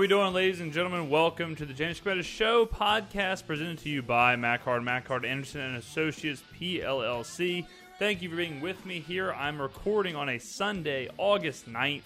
we doing, ladies and gentlemen? Welcome to the James Square Show podcast presented to you by McHard, McHard Anderson and Associates PLLC. Thank you for being with me here. I'm recording on a Sunday, August 9th.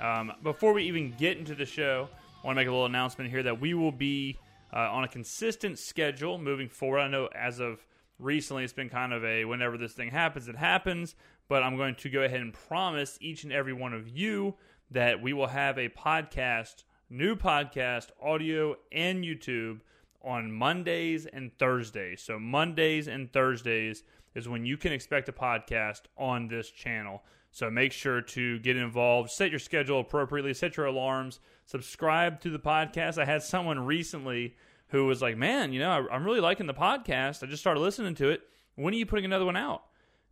Um, before we even get into the show, I want to make a little announcement here that we will be uh, on a consistent schedule moving forward. I know as of recently it's been kind of a whenever this thing happens, it happens, but I'm going to go ahead and promise each and every one of you that we will have a podcast, new podcast, audio, and YouTube on Mondays and Thursdays. So, Mondays and Thursdays is when you can expect a podcast on this channel. So, make sure to get involved, set your schedule appropriately, set your alarms, subscribe to the podcast. I had someone recently who was like, Man, you know, I'm really liking the podcast. I just started listening to it. When are you putting another one out?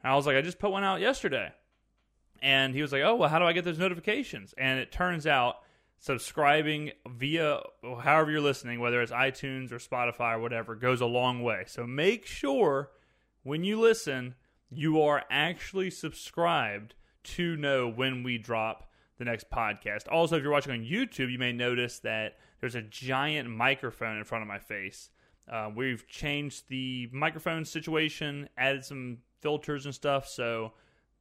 And I was like, I just put one out yesterday. And he was like, "Oh, well, how do I get those notifications?" And it turns out subscribing via however you're listening, whether it's iTunes or Spotify or whatever, goes a long way. So make sure when you listen, you are actually subscribed to know when we drop the next podcast. Also, if you're watching on YouTube, you may notice that there's a giant microphone in front of my face. Uh, we've changed the microphone situation, added some filters and stuff, so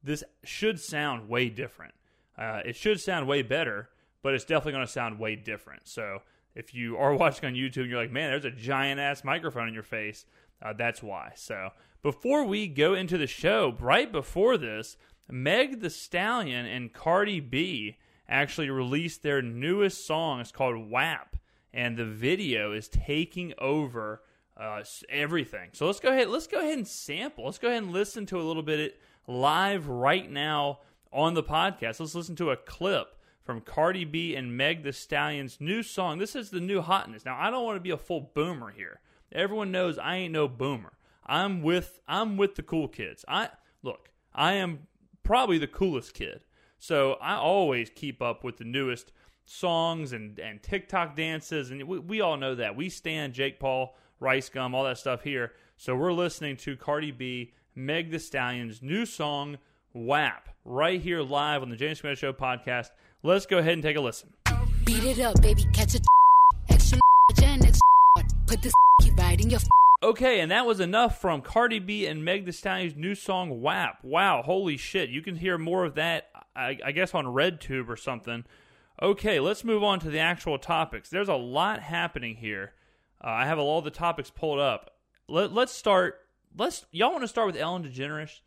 this should sound way different. Uh, it should sound way better, but it's definitely going to sound way different. So if you are watching on YouTube and you're like, man, there's a giant ass microphone in your face, uh, that's why. So before we go into the show, right before this, Meg the Stallion and Cardi B actually released their newest song. It's called WAP, and the video is taking over uh, everything. So let's go ahead. Let's go ahead and sample. Let's go ahead and listen to a little bit live right now on the podcast. Let's listen to a clip from Cardi B and Meg the Stallion's new song. This is the new hotness. Now, I don't want to be a full boomer here. Everyone knows I ain't no boomer. I'm with I'm with the cool kids. I look, I am probably the coolest kid. So I always keep up with the newest songs and, and TikTok dances, and we, we all know that. We stand Jake Paul, Rice Gum, all that stuff here. So we're listening to Cardi B Meg the Stallion's new song, WAP, right here live on the James Smith Show podcast. Let's go ahead and take a listen. Beat it up, baby, catch a extra put this right in your Okay, and that was enough from Cardi B and Meg The Stallion's new song WAP. Wow, holy shit. You can hear more of that, I, I guess, on RedTube or something. Okay, let's move on to the actual topics. There's a lot happening here. Uh, I have all the topics pulled up. Let, let's start let's y'all want to start with Ellen DeGeneres.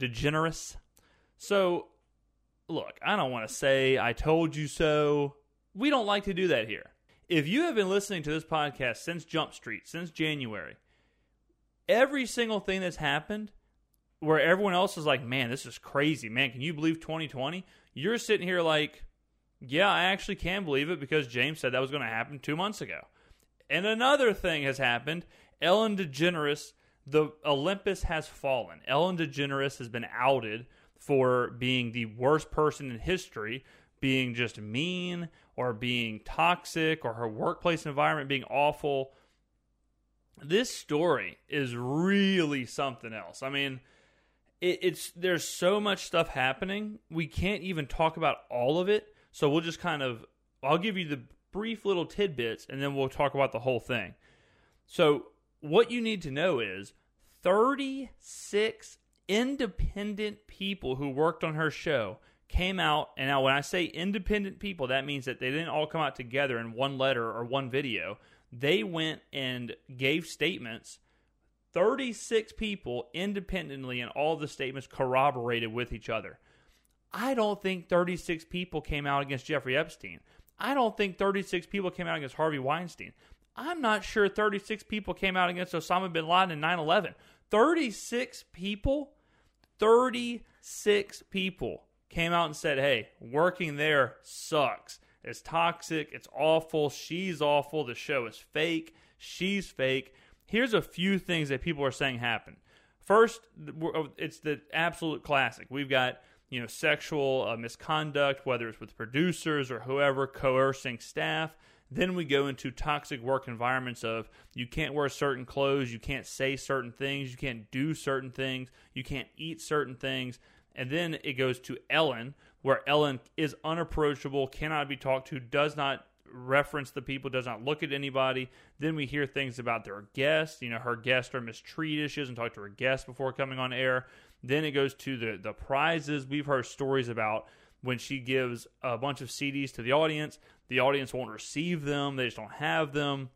DeGeneres. So, look, I don't want to say I told you so. We don't like to do that here. If you have been listening to this podcast since Jump Street, since January, every single thing that's happened where everyone else is like, man, this is crazy. Man, can you believe 2020? You're sitting here like, yeah, I actually can believe it because James said that was going to happen two months ago. And another thing has happened. Ellen DeGeneres the Olympus has fallen. Ellen DeGeneres has been outed for being the worst person in history, being just mean or being toxic or her workplace environment being awful. This story is really something else. I mean, it, it's there's so much stuff happening. We can't even talk about all of it. So we'll just kind of I'll give you the brief little tidbits and then we'll talk about the whole thing. So what you need to know is 36 independent people who worked on her show came out and now when I say independent people that means that they didn't all come out together in one letter or one video. They went and gave statements. 36 people independently and all the statements corroborated with each other. I don't think 36 people came out against Jeffrey Epstein. I don't think 36 people came out against Harvey Weinstein. I'm not sure 36 people came out against Osama bin Laden in 9 11. 36 people, 36 people came out and said, hey, working there sucks. It's toxic. It's awful. She's awful. The show is fake. She's fake. Here's a few things that people are saying happen. First, it's the absolute classic. We've got you know sexual uh, misconduct, whether it's with producers or whoever coercing staff. Then we go into toxic work environments of you can't wear certain clothes, you can't say certain things, you can't do certain things, you can't eat certain things. And then it goes to Ellen, where Ellen is unapproachable, cannot be talked to, does not reference the people, does not look at anybody. Then we hear things about their guests. You know, her guests are mistreated. She doesn't talk to her guests before coming on air. Then it goes to the the prizes. We've heard stories about when she gives a bunch of CDs to the audience, the audience won't receive them. They just don't have them.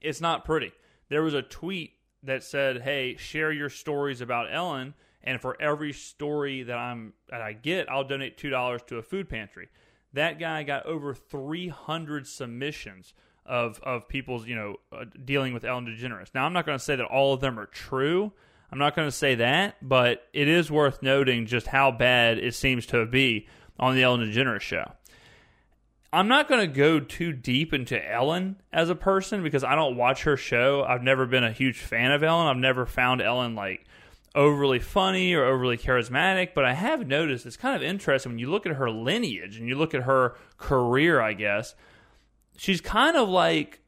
It's not pretty. There was a tweet that said, "Hey, share your stories about Ellen." and for every story that I'm that I get, I'll donate two dollars to a food pantry. That guy got over 300 submissions of of people's you know uh, dealing with Ellen DeGeneres. Now I'm not going to say that all of them are true. I'm not going to say that, but it is worth noting just how bad it seems to be on the Ellen DeGeneres show. I'm not going to go too deep into Ellen as a person because I don't watch her show. I've never been a huge fan of Ellen. I've never found Ellen like overly funny or overly charismatic, but I have noticed it's kind of interesting when you look at her lineage and you look at her career, I guess. She's kind of like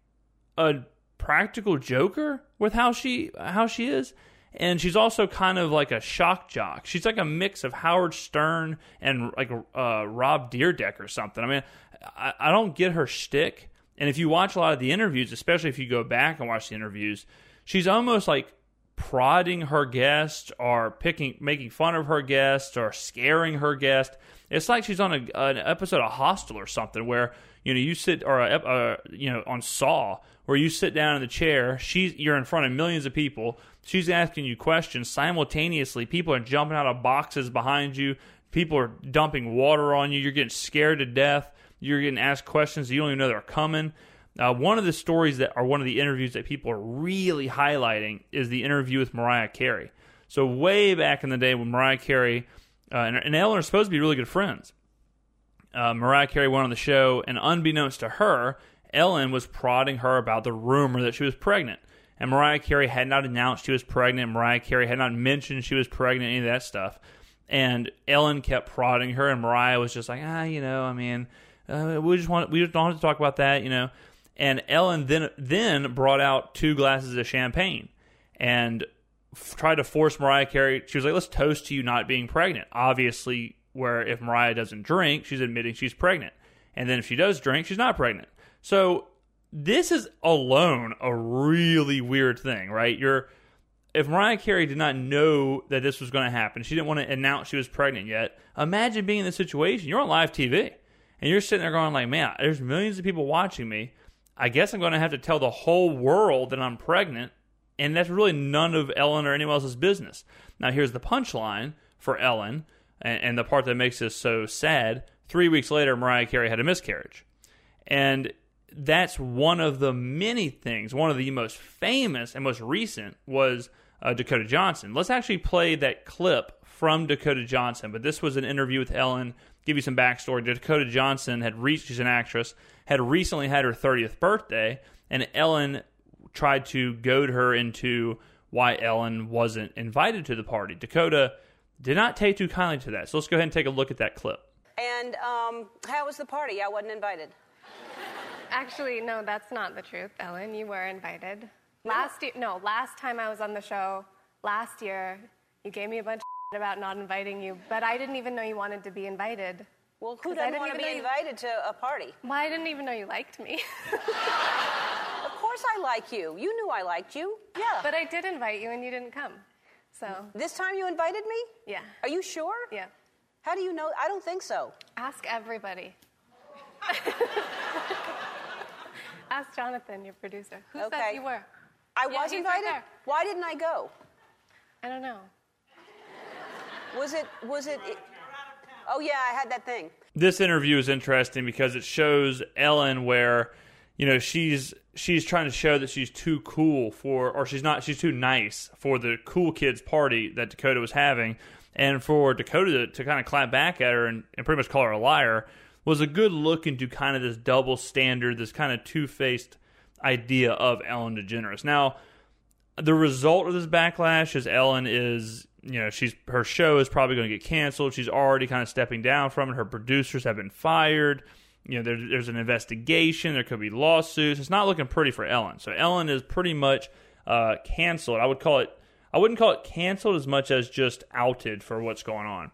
a practical joker with how she how she is. And she's also kind of like a shock jock. She's like a mix of Howard Stern and like uh, Rob Dyrdek or something. I mean, I, I don't get her shtick. And if you watch a lot of the interviews, especially if you go back and watch the interviews, she's almost like prodding her guest or picking making fun of her guest or scaring her guest. It's like she's on a, an episode of Hostel or something where you know you sit or a, a, you know on Saw where you sit down in the chair. She's you're in front of millions of people. She's asking you questions simultaneously. People are jumping out of boxes behind you. People are dumping water on you. You're getting scared to death. You're getting asked questions you don't even know they're coming. Uh, one of the stories that are one of the interviews that people are really highlighting is the interview with Mariah Carey. So way back in the day when Mariah Carey uh, and, and, Ellen are supposed to be really good friends, uh, Mariah Carey went on the show, and unbeknownst to her, Ellen was prodding her about the rumor that she was pregnant. And Mariah Carey had not announced she was pregnant. Mariah Carey had not mentioned she was pregnant, any of that stuff. And Ellen kept prodding her, and Mariah was just like, ah, you know, I mean, uh, we just want we just don't have to talk about that, you know and Ellen then then brought out two glasses of champagne and f- tried to force Mariah Carey. She was like, "Let's toast to you not being pregnant." Obviously, where if Mariah doesn't drink, she's admitting she's pregnant, and then if she does drink, she's not pregnant. So this is alone a really weird thing, right? You're if Mariah Carey did not know that this was going to happen, she didn't want to announce she was pregnant yet. Imagine being in this situation. You're on live TV and you're sitting there going like, "Man, there's millions of people watching me. I guess I'm going to have to tell the whole world that I'm pregnant, and that's really none of Ellen or anyone else's business. Now, here's the punchline for Ellen, and, and the part that makes this so sad. Three weeks later, Mariah Carey had a miscarriage. And that's one of the many things, one of the most famous and most recent was uh, Dakota Johnson. Let's actually play that clip from Dakota Johnson. But this was an interview with Ellen. Give you some backstory. Dakota Johnson had reached, she's an actress, had recently had her 30th birthday, and Ellen tried to goad her into why Ellen wasn't invited to the party. Dakota did not take too kindly to that. So let's go ahead and take a look at that clip. And um, how was the party? I wasn't invited. Actually, no, that's not the truth, Ellen. You were invited. Last year, no, last time I was on the show, last year, you gave me a bunch of about not inviting you, but I didn't even know you wanted to be invited. Well, who doesn't want to be invited to a party? Well, I didn't even know you liked me. of course I like you. You knew I liked you. Yeah. But I did invite you and you didn't come. So. This time you invited me? Yeah. Are you sure? Yeah. How do you know? I don't think so. Ask everybody. Ask Jonathan, your producer. Who okay. said you were? I yeah, was invited. Right Why didn't I go? I don't know. Was it? Was it? Oh yeah, I had that thing. This interview is interesting because it shows Ellen where, you know, she's she's trying to show that she's too cool for, or she's not, she's too nice for the cool kids party that Dakota was having, and for Dakota to, to kind of clap back at her and, and pretty much call her a liar was a good look into kind of this double standard, this kind of two faced idea of Ellen DeGeneres. Now, the result of this backlash is Ellen is you know she's her show is probably going to get canceled. She's already kind of stepping down from it. Her producers have been fired. You know, there, there's an investigation. There could be lawsuits. It's not looking pretty for Ellen. So Ellen is pretty much uh, canceled. I would call it. I wouldn't call it canceled as much as just outed for what's going on.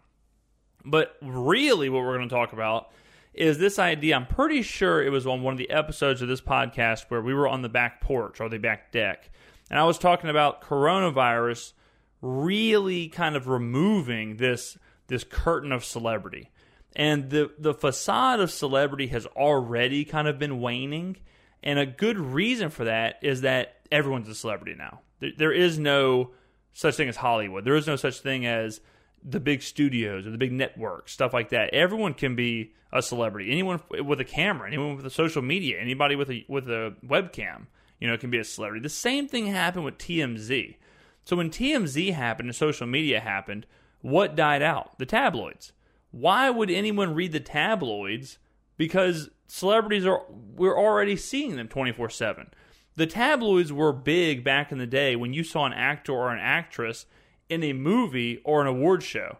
But really, what we're going to talk about is this idea. I'm pretty sure it was on one of the episodes of this podcast where we were on the back porch or the back deck, and I was talking about coronavirus really kind of removing this this curtain of celebrity. And the the facade of celebrity has already kind of been waning, and a good reason for that is that everyone's a celebrity now. There, there is no such thing as Hollywood. There is no such thing as the big studios or the big networks, stuff like that. Everyone can be a celebrity. Anyone with a camera, anyone with a social media, anybody with a with a webcam, you know, can be a celebrity. The same thing happened with TMZ. So when TMZ happened and social media happened, what died out? The tabloids. Why would anyone read the tabloids? Because celebrities are we're already seeing them 24/7. The tabloids were big back in the day when you saw an actor or an actress in a movie or an award show.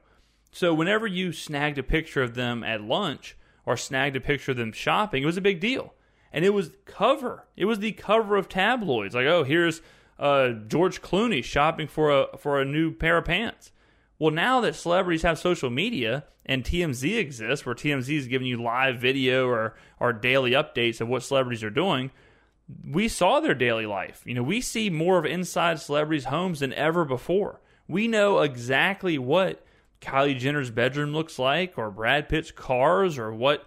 So whenever you snagged a picture of them at lunch or snagged a picture of them shopping, it was a big deal. And it was cover. It was the cover of tabloids. Like, oh, here's uh, George Clooney shopping for a for a new pair of pants. Well, now that celebrities have social media and TMZ exists, where TMZ is giving you live video or or daily updates of what celebrities are doing, we saw their daily life. You know, we see more of inside celebrities' homes than ever before. We know exactly what Kylie Jenner's bedroom looks like, or Brad Pitt's cars, or what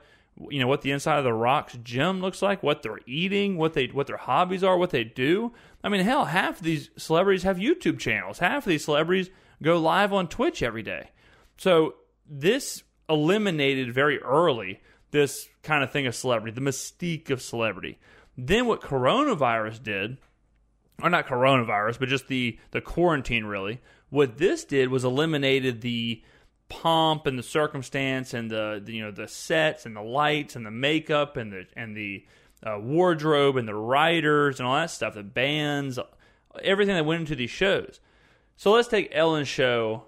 you know what the inside of the Rock's gym looks like, what they're eating, what they what their hobbies are, what they do. I mean, hell, half of these celebrities have YouTube channels. Half of these celebrities go live on Twitch every day. So this eliminated very early this kind of thing of celebrity, the mystique of celebrity. Then what coronavirus did, or not coronavirus, but just the the quarantine really, what this did was eliminated the pomp and the circumstance and the, the you know the sets and the lights and the makeup and the and the uh, wardrobe and the writers and all that stuff, the bands, everything that went into these shows. So let's take Ellen's show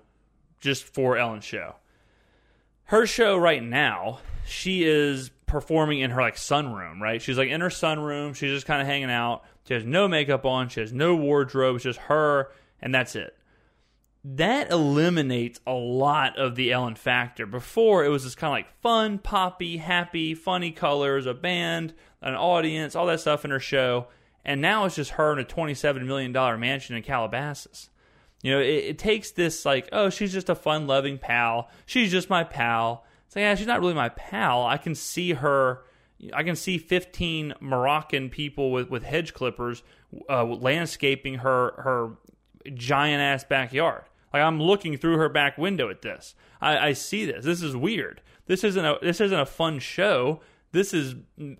just for Ellen's show. Her show right now, she is performing in her like sunroom, right? She's like in her sunroom, she's just kind of hanging out. She has no makeup on, she has no wardrobe, it's just her and that's it. That eliminates a lot of the Ellen factor. Before it was just kind of like fun, poppy, happy, funny colors, a band, an audience, all that stuff in her show. And now it's just her in a $27 million mansion in Calabasas. You know, it, it, takes this like, oh, she's just a fun loving pal. She's just my pal. It's like, yeah, she's not really my pal. I can see her. I can see 15 Moroccan people with, with hedge clippers uh, landscaping her her giant ass backyard. Like I'm looking through her back window at this. I, I see this. This is weird. This isn't a this isn't a fun show. This is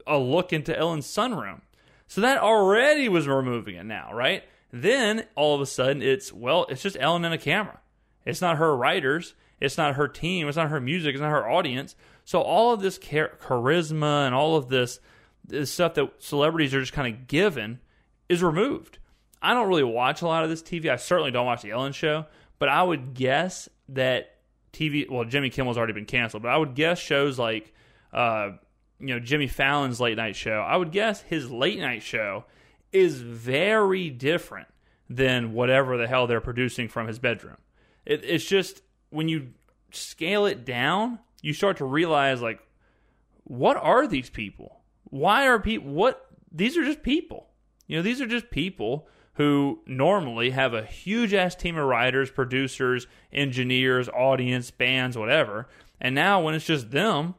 a look into Ellen's sunroom. So that already was removing it now, right? Then all of a sudden it's well, it's just Ellen and a camera. It's not her writers, it's not her team, it's not her music, it's not her audience. So all of this char- charisma and all of this, this stuff that celebrities are just kind of given is removed. I don't really watch a lot of this TV. I certainly don't watch the Ellen show, but I would guess that TV. Well, Jimmy Kimmel's already been canceled, but I would guess shows like, uh, you know, Jimmy Fallon's late night show. I would guess his late night show is very different than whatever the hell they're producing from his bedroom. It, it's just when you scale it down, you start to realize like, what are these people? Why are people? What these are just people. You know, these are just people who normally have a huge ass team of writers, producers, engineers, audience, bands, whatever. And now when it's just them,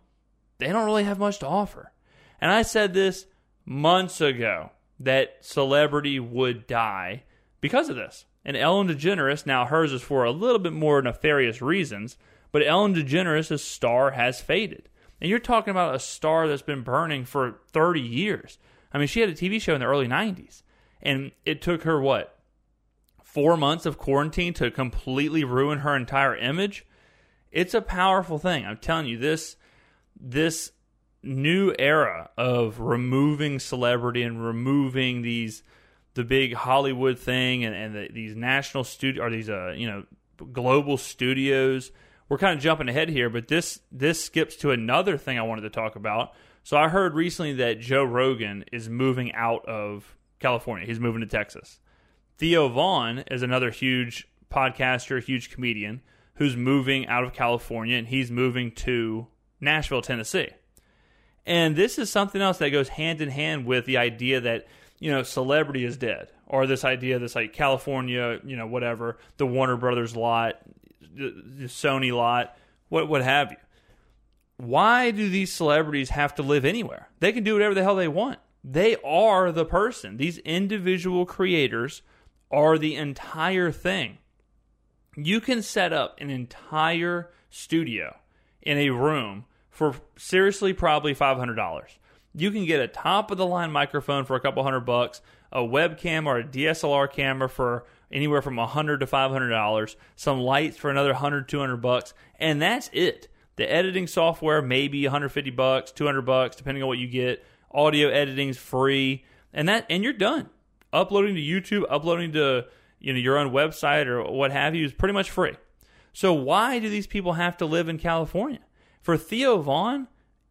they don't really have much to offer. And I said this months ago that celebrity would die because of this. And Ellen DeGeneres, now hers is for a little bit more nefarious reasons, but Ellen DeGeneres' star has faded. And you're talking about a star that's been burning for 30 years. I mean, she had a TV show in the early 90s, and it took her, what, four months of quarantine to completely ruin her entire image? It's a powerful thing. I'm telling you, this, this new era of removing celebrity and removing these the big Hollywood thing and, and the, these national studio or these uh you know global studios. We're kind of jumping ahead here, but this this skips to another thing I wanted to talk about. So I heard recently that Joe Rogan is moving out of California. He's moving to Texas. Theo Von is another huge podcaster, huge comedian who's moving out of California and he's moving to Nashville, Tennessee. And this is something else that goes hand in hand with the idea that, you know, celebrity is dead. Or this idea, this like California, you know, whatever, the Warner Brothers lot, the, Sony lot, what what have you. Why do these celebrities have to live anywhere? They can do whatever the hell they want. They are the person. These individual creators are the entire thing. You can set up an entire studio in a room for seriously probably $500. You can get a top of the line microphone for a couple hundred bucks, a webcam or a DSLR camera for anywhere from 100 to $500, some lights for another 100 200 bucks, and that's it. The editing software maybe 150 bucks, 200 bucks depending on what you get. Audio editing's free, and that and you're done. Uploading to YouTube, uploading to you know your own website or what have you is pretty much free. So why do these people have to live in California? For Theo Von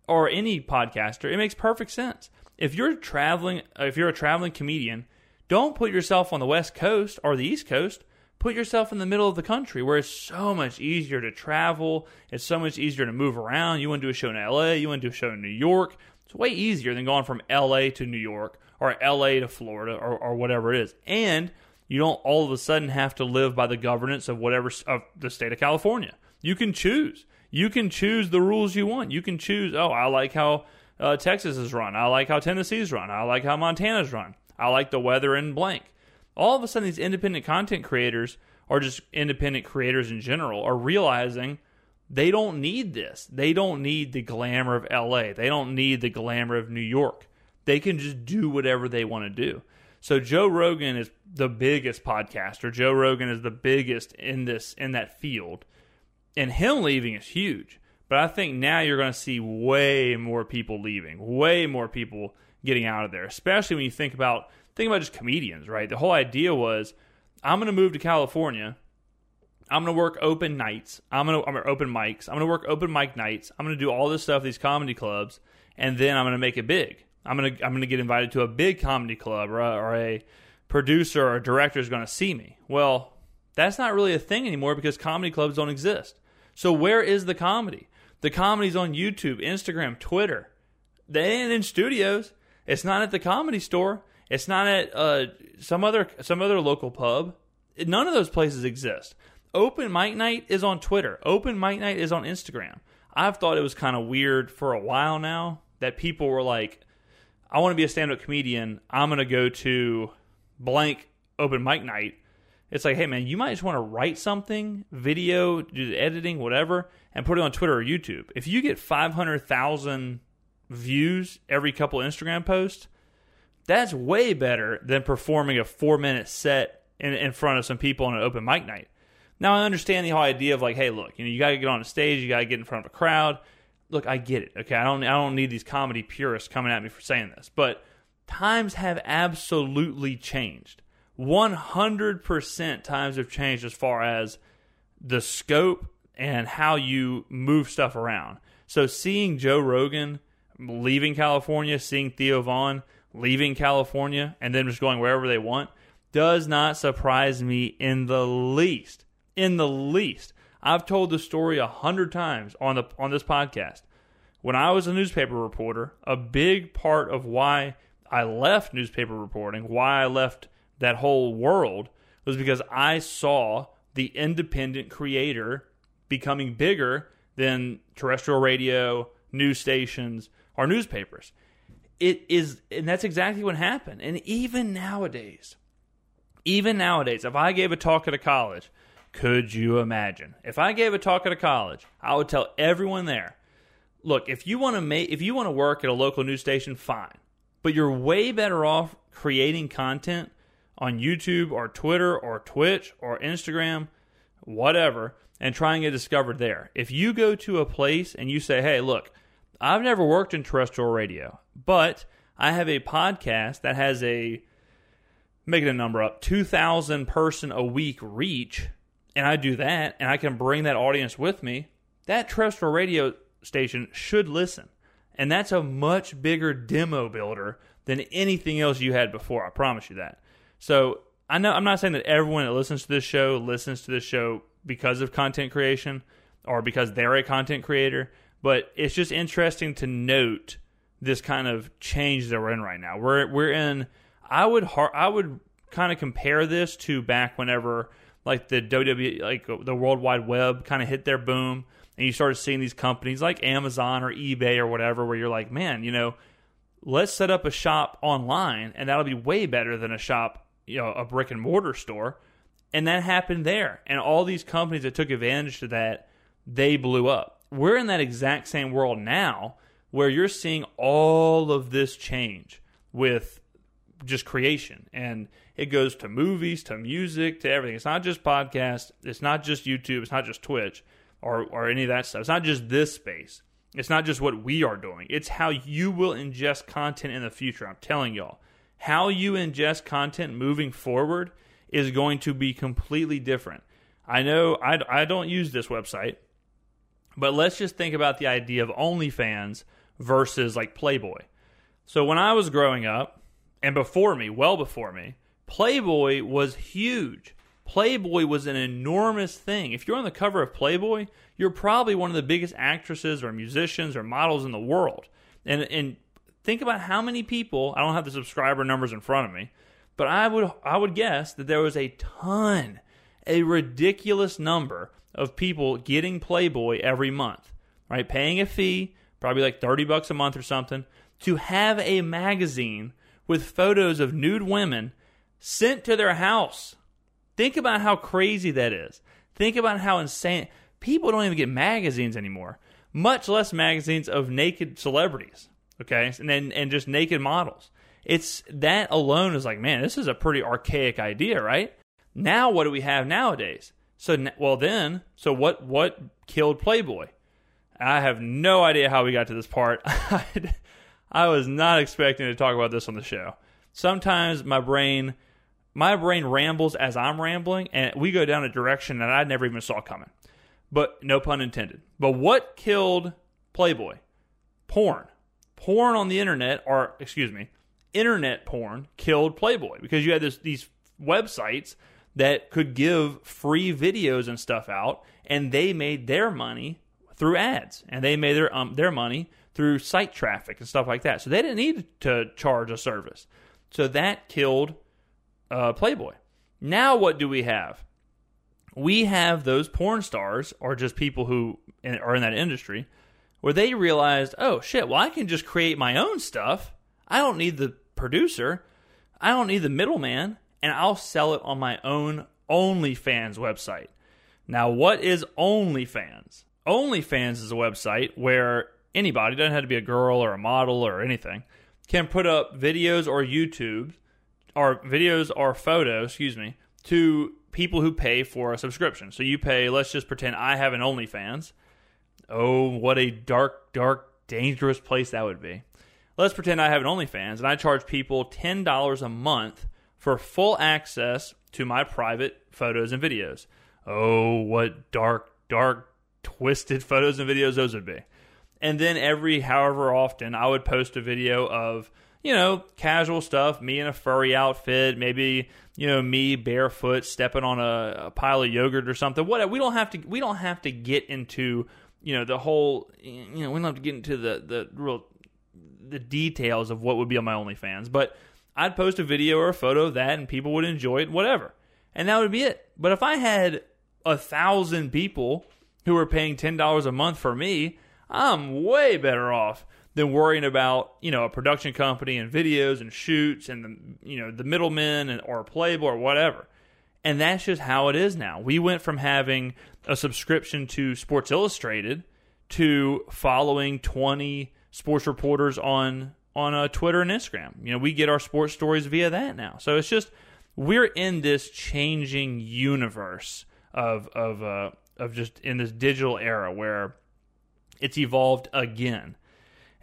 or any podcaster, it makes perfect sense. If you're traveling, if you're a traveling comedian, don't put yourself on the West Coast or the East Coast put yourself in the middle of the country where it's so much easier to travel. It's so much easier to move around. You want to do a show in LA, you want to do a show in New York. It's way easier than going from LA to New York or LA to Florida or, or whatever it is. And you don't all of a sudden have to live by the governance of whatever of the state of California. You can choose. You can choose the rules you want. You can choose, oh, I like how uh, Texas is run. I like how Tennessee's run. I like how Montana's run. I like the weather in blank all of a sudden these independent content creators or just independent creators in general are realizing they don't need this. They don't need the glamour of LA. They don't need the glamour of New York. They can just do whatever they want to do. So Joe Rogan is the biggest podcaster. Joe Rogan is the biggest in this in that field. And him leaving is huge. But I think now you're going to see way more people leaving, way more people getting out of there, especially when you think about think about just comedians, right? The whole idea was I'm going to move to California. I'm going to work open nights. I'm going to I'm open mics. I'm going to work open mic nights. I'm going to do all this stuff, these comedy clubs, and then I'm going to make it big. I'm going to I'm going to get invited to a big comedy club, or a, or a producer or a director is going to see me. Well, that's not really a thing anymore because comedy clubs don't exist. So where is the comedy? The comedy's on YouTube, Instagram, Twitter. They ain't in studios. It's not at the comedy store. It's not at uh, some other some other local pub. None of those places exist. Open Mic Night is on Twitter. Open Mic Night is on Instagram. I've thought it was kind of weird for a while now that people were like, "I want to be a stand-up comedian. I'm going to go to blank Open Mic Night." It's like, hey man, you might just want to write something, video, do the editing, whatever, and put it on Twitter or YouTube. If you get 500,000 views every couple Instagram posts, that's way better than performing a four minute set in, in front of some people on an open mic night. Now I understand the whole idea of like, hey, look, you know, you got to get on a stage, you got to get in front of a crowd. Look, I get it. Okay, I don't, I don't need these comedy purists coming at me for saying this, but times have absolutely changed. One hundred percent times have changed as far as the scope and how you move stuff around. So seeing Joe Rogan leaving California, seeing Theo Von leaving California and then just going wherever they want does not surprise me in the least. In the least. I've told the story a hundred times on the on this podcast. When I was a newspaper reporter, a big part of why I left newspaper reporting, why I left that whole world, was because I saw the independent creator becoming bigger than terrestrial radio, news stations, or newspapers. It is and that's exactly what happened. And even nowadays even nowadays if i gave a talk at a college could you imagine? If i gave a talk at a college i would tell everyone there look if you want to make if you want to work at a local news station fine. But you're way better off creating content on youtube or twitter or twitch or instagram whatever and trying to get discovered there if you go to a place and you say hey look I've never worked in terrestrial radio, but I have a podcast that has a making it a number up 2000 person a week reach and I do that and I can bring that audience with me, that terrestrial radio station should listen. And that's a much bigger demo builder than anything else you had before. I promise you that. So I know I'm not saying that everyone that listens to this show listens to this show because of content creation or because they're a content creator. But it's just interesting to note this kind of change that we're in right now. We're we're in. I would har- I would kind of compare this to back whenever like the WWE like the World Wide Web kind of hit their boom, and you started seeing these companies like Amazon or eBay or whatever, where you're like, man, you know, let's set up a shop online, and that'll be way better than a shop, you know, a brick and mortar store. And that happened there, and all these companies that took advantage of that, they blew up. We're in that exact same world now, where you're seeing all of this change with just creation. And it goes to movies to music to everything. It's not just podcasts it's not just youtube. It's not just twitch or, or any of that stuff. It's not just this space. It's not just what we are doing. It's how you will ingest content in the future. I'm telling y'all how you ingest content moving forward is going to be completely different i know i, I don't use this website but let's just think about the idea of onlyfans versus like playboy so when i was growing up and before me, well before me, Playboy was huge. Playboy was an enormous thing. If you're on the cover of Playboy, you're probably one of the biggest actresses or musicians or models in the world. And and think about how many people, I don't have the subscriber numbers in front of me, but I would I would guess that there was a ton, a ridiculous number of people getting Playboy every month, right? Paying a fee, probably like 30 bucks a month or something, to have a magazine with photos of nude women sent to their house. Think about how crazy that is. Think about how insane. People don't even get magazines anymore, much less magazines of naked celebrities. Okay, and then and just naked models. It's that alone is like, man, this is a pretty archaic idea, right? Now, what do we have nowadays? So, well, then, so what? What killed Playboy? I have no idea how we got to this part. I was not expecting to talk about this on the show. Sometimes my brain my brain rambles as I'm rambling and we go down a direction that I never even saw coming. But no pun intended. But what killed Playboy? Porn. Porn on the internet or excuse me, internet porn killed Playboy because you had this these websites that could give free videos and stuff out and they made their money through ads and they made their um, their money through site traffic and stuff like that. So they didn't need to charge a service. So that killed uh, Playboy. Now, what do we have? We have those porn stars, or just people who are in that industry, where they realized, oh shit, well, I can just create my own stuff. I don't need the producer, I don't need the middleman, and I'll sell it on my own OnlyFans website. Now, what is OnlyFans? OnlyFans is a website where anybody, doesn't have to be a girl or a model or anything, can put up videos or YouTube or videos or photos, excuse me, to people who pay for a subscription. So you pay, let's just pretend I have an OnlyFans. Oh, what a dark, dark, dangerous place that would be. Let's pretend I have an OnlyFans and I charge people $10 a month for full access to my private photos and videos. Oh, what dark, dark, twisted photos and videos those would be. And then every however often, I would post a video of, you know, casual stuff, me in a furry outfit, maybe, you know, me barefoot stepping on a, a pile of yogurt or something. What we don't have to we don't have to get into, you know, the whole you know, we don't have to get into the the real the details of what would be on my OnlyFans, but I'd post a video or a photo of that and people would enjoy it, whatever. And that would be it. But if I had a thousand people who were paying ten dollars a month for me, I'm way better off than worrying about you know a production company and videos and shoots and the you know the middlemen and or Playboy or whatever. And that's just how it is now. We went from having a subscription to Sports Illustrated to following 20 sports reporters on on uh, Twitter and Instagram. You know, we get our sports stories via that now. So it's just we're in this changing universe of of uh, of just in this digital era where it's evolved again.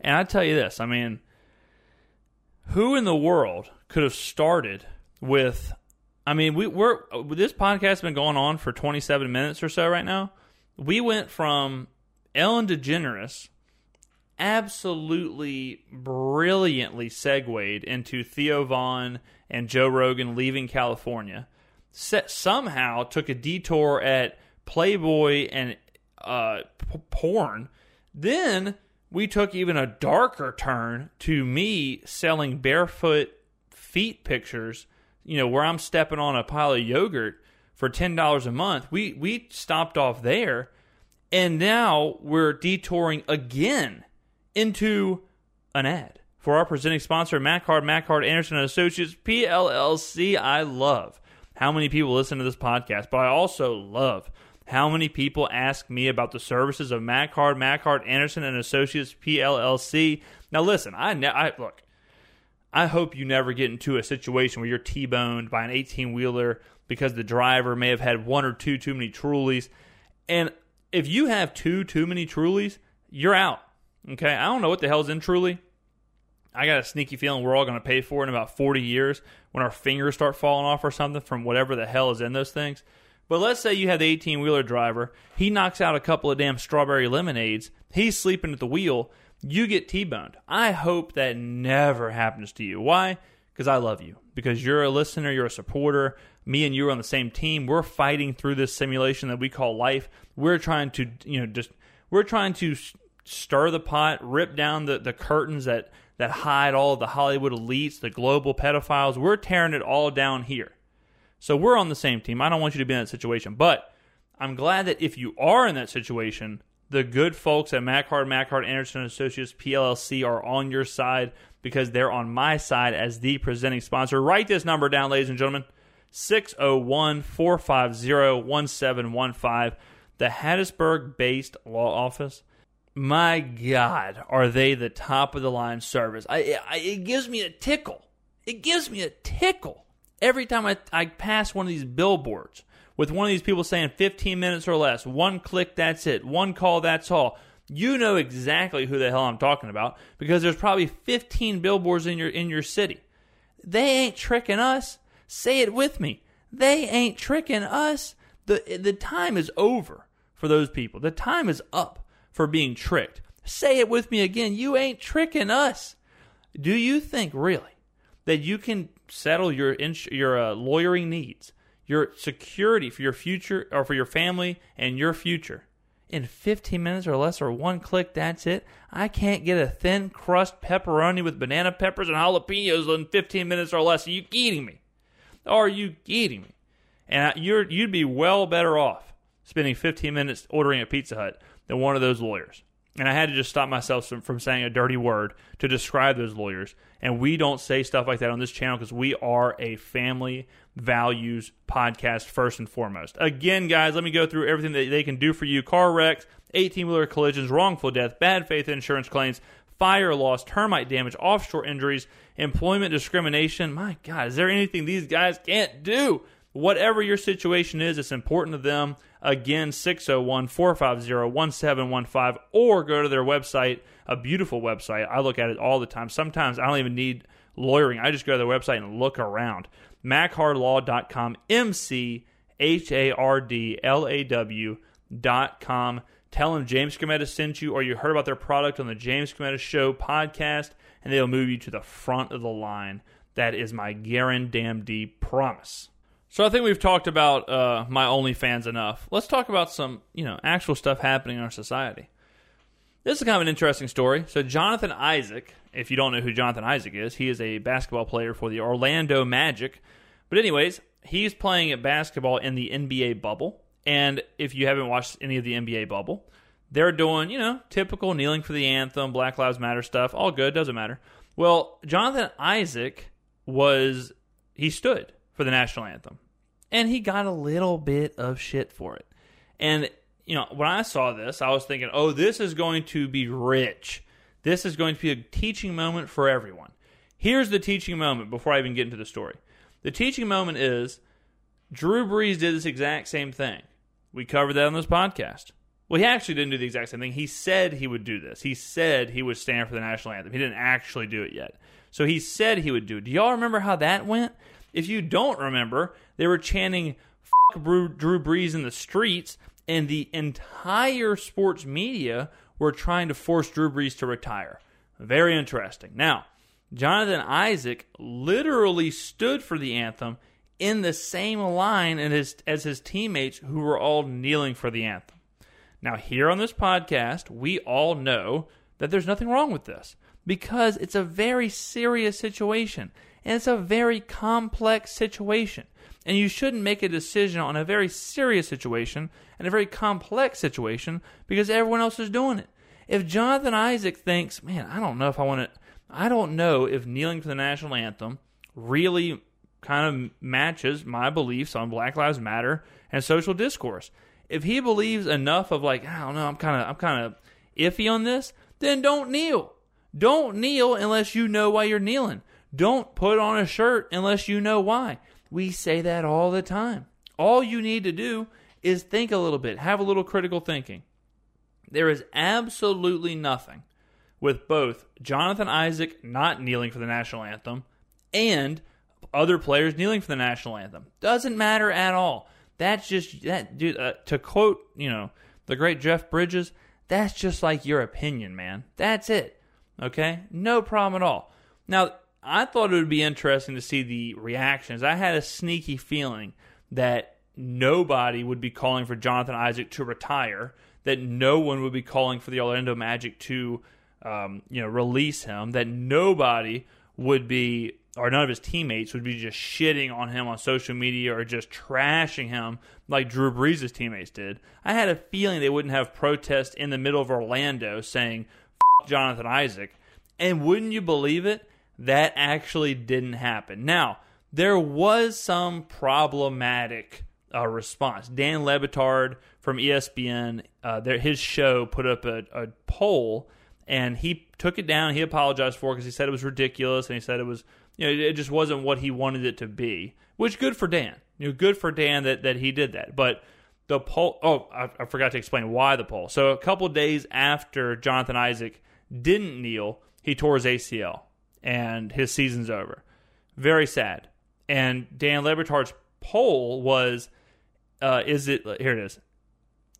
And I tell you this, I mean, who in the world could have started with I mean, we we're this podcast has been going on for 27 minutes or so right now. We went from Ellen DeGeneres absolutely brilliantly segued into Theo Von and Joe Rogan leaving California. Set, somehow took a detour at Playboy and uh, p- porn then we took even a darker turn to me selling barefoot feet pictures, you know, where I'm stepping on a pile of yogurt for $10 a month. We we stopped off there and now we're detouring again into an ad for our presenting sponsor, McHard, McHard, Anderson and Associates, PLLC. I love how many people listen to this podcast, but I also love how many people ask me about the services of McHard, McHard, Anderson and Associates, PLLC. Now, listen, I, I look. I hope you never get into a situation where you're T-boned by an 18-wheeler because the driver may have had one or two too many Trulies. And if you have two too many Trulies, you're out. Okay, I don't know what the hell's in Truly. I got a sneaky feeling we're all going to pay for it in about 40 years when our fingers start falling off or something from whatever the hell is in those things. But let's say you have the 18 wheeler driver. He knocks out a couple of damn strawberry lemonades. He's sleeping at the wheel. You get T boned. I hope that never happens to you. Why? Because I love you. Because you're a listener, you're a supporter. Me and you are on the same team. We're fighting through this simulation that we call life. We're trying to, you know, just, we're trying to stir the pot, rip down the, the curtains that, that hide all of the Hollywood elites, the global pedophiles. We're tearing it all down here. So we're on the same team. I don't want you to be in that situation. But I'm glad that if you are in that situation, the good folks at McHard, McHard, Anderson Associates, PLLC are on your side because they're on my side as the presenting sponsor. Write this number down, ladies and gentlemen 601 450 1715. The Hattiesburg based law office. My God, are they the top of the line service? I, I, it gives me a tickle. It gives me a tickle every time I, I pass one of these billboards with one of these people saying 15 minutes or less, one click, that's it, one call, that's all. You know exactly who the hell I'm talking about because there's probably 15 billboards in your in your city. They ain't tricking us. Say it with me. They ain't tricking us. The the time is over for those people. The time is up for being tricked. Say it with me again. You ain't tricking us. Do you think really that you can settle your ins- your uh, lawyering needs, your security for your future or for your family and your future. In 15 minutes or less or one click that's it. I can't get a thin crust pepperoni with banana peppers and jalapenos in 15 minutes or less. Are you kidding me? Are you kidding me? And you're you'd be well better off spending 15 minutes ordering a pizza hut than one of those lawyers. And I had to just stop myself from, from saying a dirty word to describe those lawyers. And we don't say stuff like that on this channel because we are a family values podcast first and foremost. Again, guys, let me go through everything that they can do for you car wrecks, 18 wheeler collisions, wrongful death, bad faith insurance claims, fire loss, termite damage, offshore injuries, employment discrimination. My God, is there anything these guys can't do? Whatever your situation is, it's important to them. Again, 601 450 1715, or go to their website, a beautiful website. I look at it all the time. Sometimes I don't even need lawyering, I just go to their website and look around. McHardLaw.com, M C H A R D L A W.com. Tell them James Cometa sent you, or you heard about their product on the James Cometa Show podcast, and they'll move you to the front of the line. That is my guarantee promise. So I think we've talked about uh, my OnlyFans enough. Let's talk about some, you know, actual stuff happening in our society. This is kind of an interesting story. So Jonathan Isaac, if you don't know who Jonathan Isaac is, he is a basketball player for the Orlando Magic. But anyways, he's playing at basketball in the NBA bubble. And if you haven't watched any of the NBA bubble, they're doing, you know, typical kneeling for the anthem, Black Lives Matter stuff. All good, doesn't matter. Well, Jonathan Isaac was he stood for the national anthem and he got a little bit of shit for it. And you know, when I saw this, I was thinking, "Oh, this is going to be rich. This is going to be a teaching moment for everyone." Here's the teaching moment before I even get into the story. The teaching moment is Drew Brees did this exact same thing. We covered that on this podcast. Well, he actually didn't do the exact same thing. He said he would do this. He said he would stand for the national anthem. He didn't actually do it yet. So he said he would do it. Do y'all remember how that went? If you don't remember, they were chanting Drew, Drew Brees in the streets, and the entire sports media were trying to force Drew Brees to retire. Very interesting. Now, Jonathan Isaac literally stood for the anthem in the same line as, as his teammates who were all kneeling for the anthem. Now, here on this podcast, we all know that there's nothing wrong with this because it's a very serious situation and it's a very complex situation. And you shouldn't make a decision on a very serious situation and a very complex situation because everyone else is doing it. If Jonathan Isaac thinks, man, I don't know if I want to, I don't know if kneeling for the national anthem really kind of matches my beliefs on Black Lives Matter and social discourse. If he believes enough of like, I don't know, I'm kind of, I'm kind of iffy on this, then don't kneel. Don't kneel unless you know why you're kneeling. Don't put on a shirt unless you know why. We say that all the time. All you need to do is think a little bit, have a little critical thinking. There is absolutely nothing with both Jonathan Isaac not kneeling for the national anthem and other players kneeling for the national anthem. Doesn't matter at all. That's just that dude. Uh, to quote, you know, the great Jeff Bridges, that's just like your opinion, man. That's it. Okay, no problem at all. Now, I thought it would be interesting to see the reactions. I had a sneaky feeling that nobody would be calling for Jonathan Isaac to retire, that no one would be calling for the Orlando Magic to, um, you know, release him, that nobody would be, or none of his teammates would be just shitting on him on social media or just trashing him like Drew Brees' teammates did. I had a feeling they wouldn't have protests in the middle of Orlando saying, Jonathan Isaac. And wouldn't you believe it? That actually didn't happen. Now, there was some problematic uh, response. Dan Le Batard from ESPN, uh, there, his show put up a, a poll, and he took it down. He apologized for it because he said it was ridiculous, and he said it was, you know, it just wasn't what he wanted it to be. Which good for Dan. You know, good for Dan that that he did that. But the poll. Oh, I, I forgot to explain why the poll. So a couple days after Jonathan Isaac didn't kneel, he tore his ACL, and his season's over. Very sad. And Dan Le poll was, uh, is it here? It is.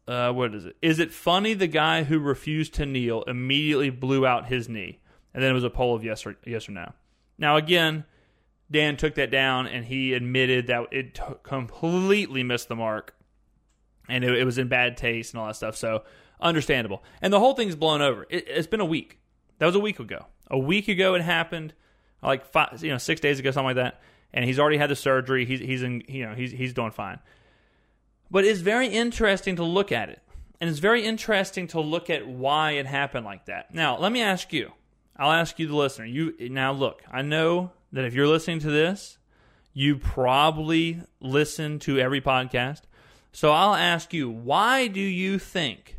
Uh, what is it? Is it funny the guy who refused to kneel immediately blew out his knee? And then it was a poll of yes or yes or no. Now again, Dan took that down and he admitted that it t- completely missed the mark, and it, it, was in bad taste and all that stuff. So understandable. And the whole thing's blown over. It, it's been a week. That was a week ago. A week ago it happened, like five, you know, six days ago, something like that. And he's already had the surgery. He's he's in, you know, he's he's doing fine. But it's very interesting to look at it. And it's very interesting to look at why it happened like that. Now, let me ask you. I'll ask you, the listener. You now look. I know that if you're listening to this, you probably listen to every podcast. So I'll ask you, why do you think?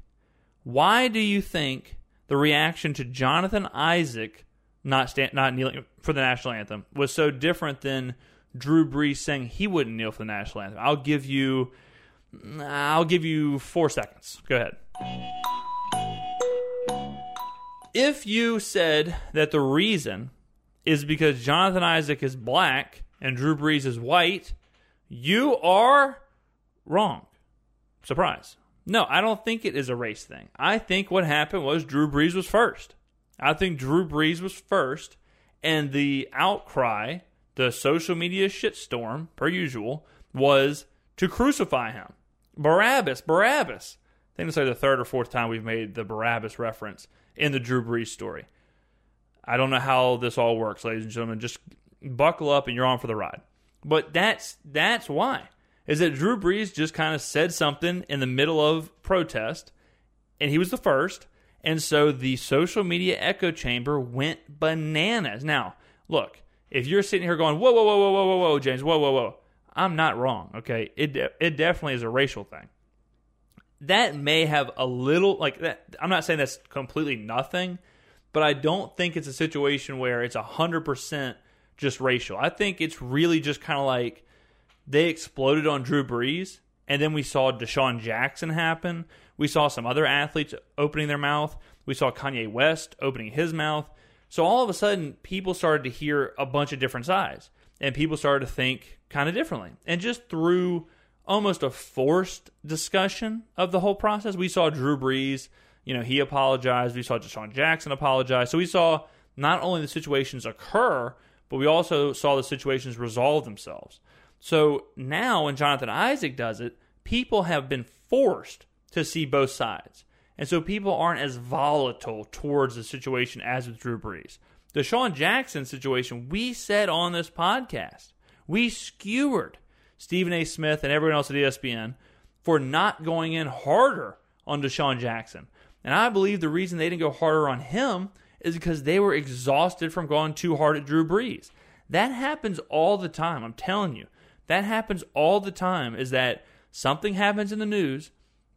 Why do you think the reaction to Jonathan Isaac not stand, not kneeling for the national anthem was so different than Drew Brees saying he wouldn't kneel for the national anthem? I'll give you I'll give you four seconds. Go ahead. If you said that the reason is because Jonathan Isaac is black and Drew Brees is white, you are wrong. Surprise. No, I don't think it is a race thing. I think what happened was Drew Brees was first. I think Drew Brees was first, and the outcry, the social media shitstorm, per usual, was to crucify him. Barabbas, Barabbas. I think it's like the third or fourth time we've made the Barabbas reference in the Drew Brees story. I don't know how this all works, ladies and gentlemen. Just buckle up and you're on for the ride. But that's that's why. Is that Drew Brees just kind of said something in the middle of protest, and he was the first, and so the social media echo chamber went bananas. Now, look, if you're sitting here going, whoa, whoa, whoa, whoa, whoa, whoa, whoa, James, whoa, whoa, whoa, I'm not wrong. Okay, it de- it definitely is a racial thing. That may have a little like that. I'm not saying that's completely nothing, but I don't think it's a situation where it's hundred percent just racial. I think it's really just kind of like they exploded on Drew Brees, and then we saw DeSean Jackson happen. We saw some other athletes opening their mouth. We saw Kanye West opening his mouth. So all of a sudden, people started to hear a bunch of different sides and people started to think kind of differently. And just through almost a forced discussion of the whole process, we saw Drew Brees, you know, he apologized. We saw DeSean Jackson apologize. So we saw not only the situations occur, but we also saw the situations resolve themselves. So now when Jonathan Isaac does it, people have been forced to see both sides. And so people aren't as volatile towards the situation as with Drew Brees. DeSean Jackson situation, we said on this podcast, we skewered Stephen A. Smith and everyone else at ESPN for not going in harder on DeSean Jackson. And I believe the reason they didn't go harder on him is because they were exhausted from going too hard at Drew Brees. That happens all the time. I'm telling you. That happens all the time is that something happens in the news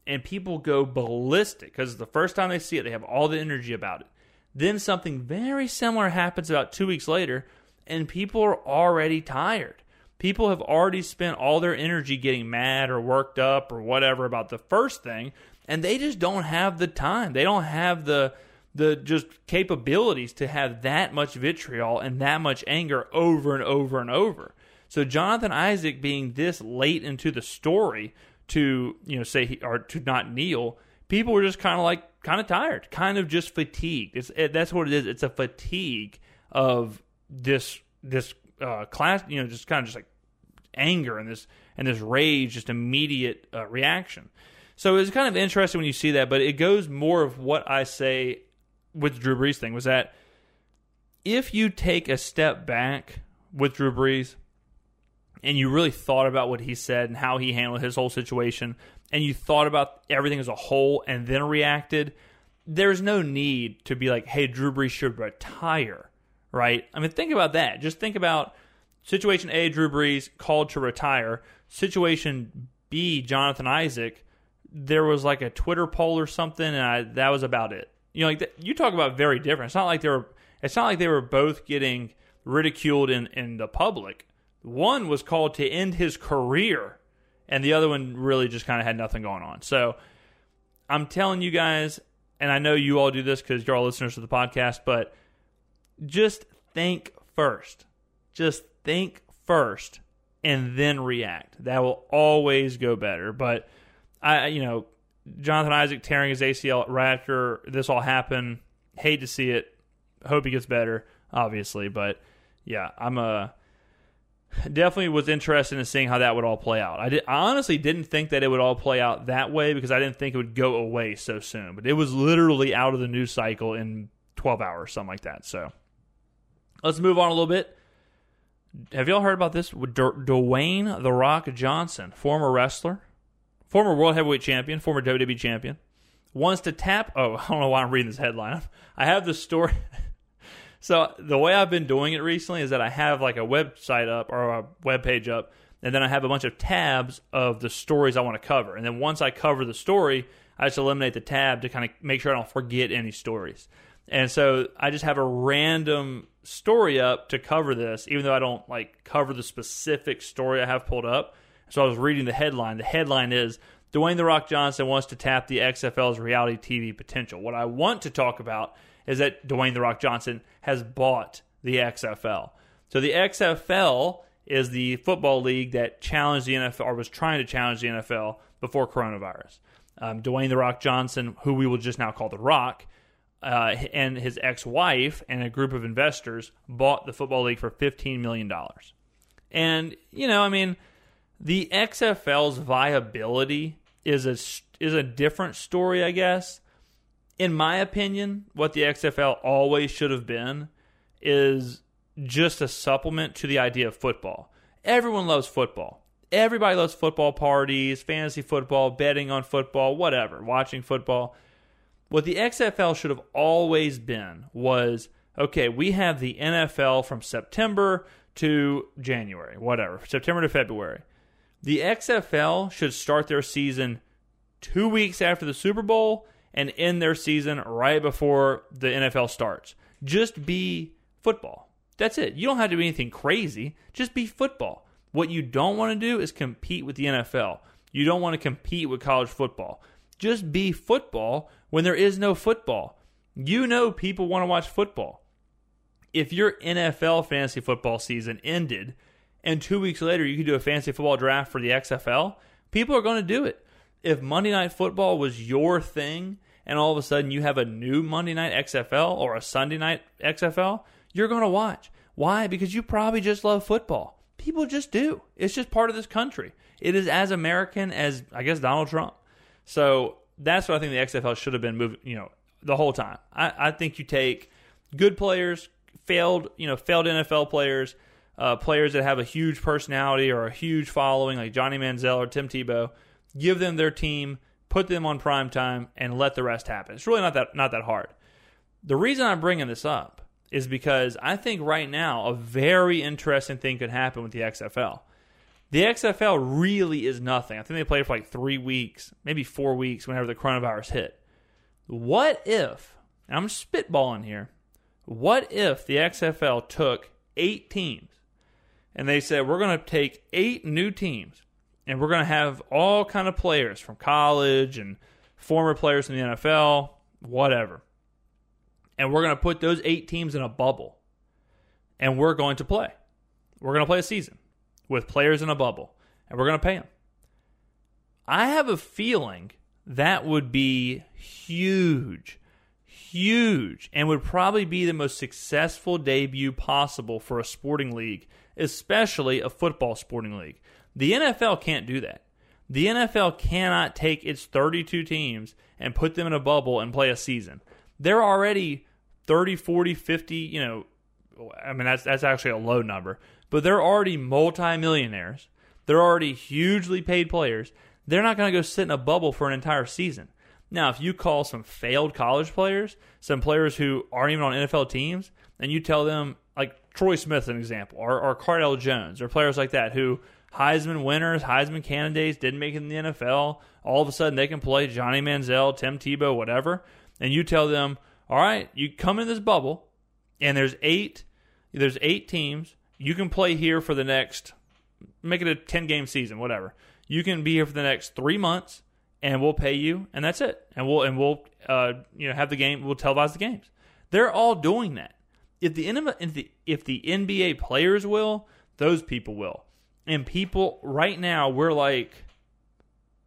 and people go ballistic because the first time they see it, they have all the energy about it. Then something very similar happens about two weeks later, and people are already tired. People have already spent all their energy getting mad or worked up or whatever about the first thing, and they just don't have the time. They don't have the the just capabilities to have that much vitriol and that much anger over and over and over. So Jonathan Isaac being this late into the story to you know say he, or to not kneel, people were just kind of like kind of tired, kind of just fatigued. It's it, that's what it is. It's a fatigue of this this uh, class, you know, just kind of just like anger and this and this rage, just immediate uh, reaction. So it's kind of interesting when you see that, but it goes more of what I say with Drew Brees thing was that if you take a step back with Drew Brees and you really thought about what he said and how he handled his whole situation, and you thought about everything as a whole and then reacted, there's no need to be like, hey, Drew Brees should retire, right? I mean, think about that. Just think about situation A, Drew Brees called to retire. Situation B, Jonathan Isaac, there was like a Twitter poll or something, and I, that was about it. You know, like you talk about very different. It's not like they were. It's not like they were both getting ridiculed in in the public one was called to end his career, and the other one really just kind of had nothing going on. So I'm telling you guys, and I know you all do this because you're all listeners to the podcast, but just think first. Just think first and then react. That will always go better. But I, you know, Jonathan Isaac tearing his ACL right after this all happened. Hate to see it. Hope he gets better, obviously. But yeah, I'm a definitely was interested in seeing how that would all play out. I, did, I honestly didn't think that it would all play out that way because I didn't think it would go away so soon. But it was literally out of the news cycle in 12 hours, something like that. So let's move on a little bit. Have y'all heard about this? Dwayne The Rock Johnson, former wrestler, former World Heavyweight Champion, former WWE Champion, wants to tap. Oh, I don't know why I'm reading this headline. I have the story. So the way I've been doing it recently is that I have like a website up or a web page up, and then I have a bunch of tabs of the stories I want to cover. And then once I cover the story, I just eliminate the tab to kind of make sure I don't forget any stories. And so I just have a random story up to cover this, even though I don't like cover the specific story I have pulled up. So I was reading the headline. The headline is Dwayne The Rock Johnson wants to tap the XFL's reality TV potential. What I want to talk about is that Dwayne The Rock Johnson has bought the XFL. So the XFL is the football league that challenged the NFL or was trying to challenge the NFL before coronavirus. Um, Dwayne The Rock Johnson, who we will just now call The Rock, uh, and his ex wife and a group of investors bought the football league for $15 million. And, you know, I mean, the XFL's viability is a, is a different story, I guess in my opinion, what the XFL always should have been is just a supplement to the idea of football. Everyone loves football. Everybody loves football parties, fantasy football, betting on football, whatever, watching football. What the XFL should have always been was okay, we have the NFL from September to January, whatever, September to February. The XFL should start their season two weeks after the Super Bowl and end their season right before the NFL starts. Just be football. That's it. You don't have to do anything crazy. Just be football. What you don't want to do is compete with the NFL. You don't want to compete with college football. Just be football when there is no football. You know people want to watch football. If your NFL fantasy football season ended and two weeks later you could do a fantasy football draft for the XFL, people are going to do it if Monday Night Football was your thing and all of a sudden you have a new Monday Night XFL or a Sunday Night XFL, you're going to watch. Why? Because you probably just love football. People just do. It's just part of this country. It is as American as, I guess, Donald Trump. So That's what I think the XFL should have been moving. You know, the whole time. I, I think you take good players, failed you know failed NFL players, uh, players that have a huge personality or a huge following like Johnny Manziel or Tim Tebow, give them their team, put them on prime time, and let the rest happen. It's really not that not that hard. The reason I'm bringing this up is because I think right now a very interesting thing could happen with the XFL. The XFL really is nothing. I think they played for like three weeks, maybe four weeks whenever the coronavirus hit. What if, I'm spitballing here, what if the XFL took eight teams and they said, we're going to take eight new teams and we're going to have all kind of players from college and former players in the NFL, whatever. And we're going to put those eight teams in a bubble and we're going to play. We're going to play a season with players in a bubble, and we're going to pay them. I have a feeling that would be huge, huge, and would probably be the most successful debut possible for a sporting league, especially a football sporting league. The NFL can't do that. The NFL cannot take its 32 teams and put them in a bubble and play a season. They're already 30, 40, 50, you know, I mean that's that's actually a low number, but they're already multimillionaires. They're already hugely paid players. They're not going to go sit in a bubble for an entire season. Now, if you call some failed college players, some players who aren't even on NFL teams, and you tell them, like Troy Smith, an example, or, or Cardale Jones, or players like that who Heisman winners, Heisman candidates, didn't make it in the NFL, all of a sudden they can play Johnny Manziel, Tim Tebow, whatever, and you tell them, all right, you come in this bubble, and there's eight, there's eight teams, you can play here for the next make it a 10 game season whatever. You can be here for the next three months and we'll pay you and that's it. And we'll and we'll uh, you know have the game we'll televise the games. They're all doing that. If the if the if the nba players will those people will and people right now we're like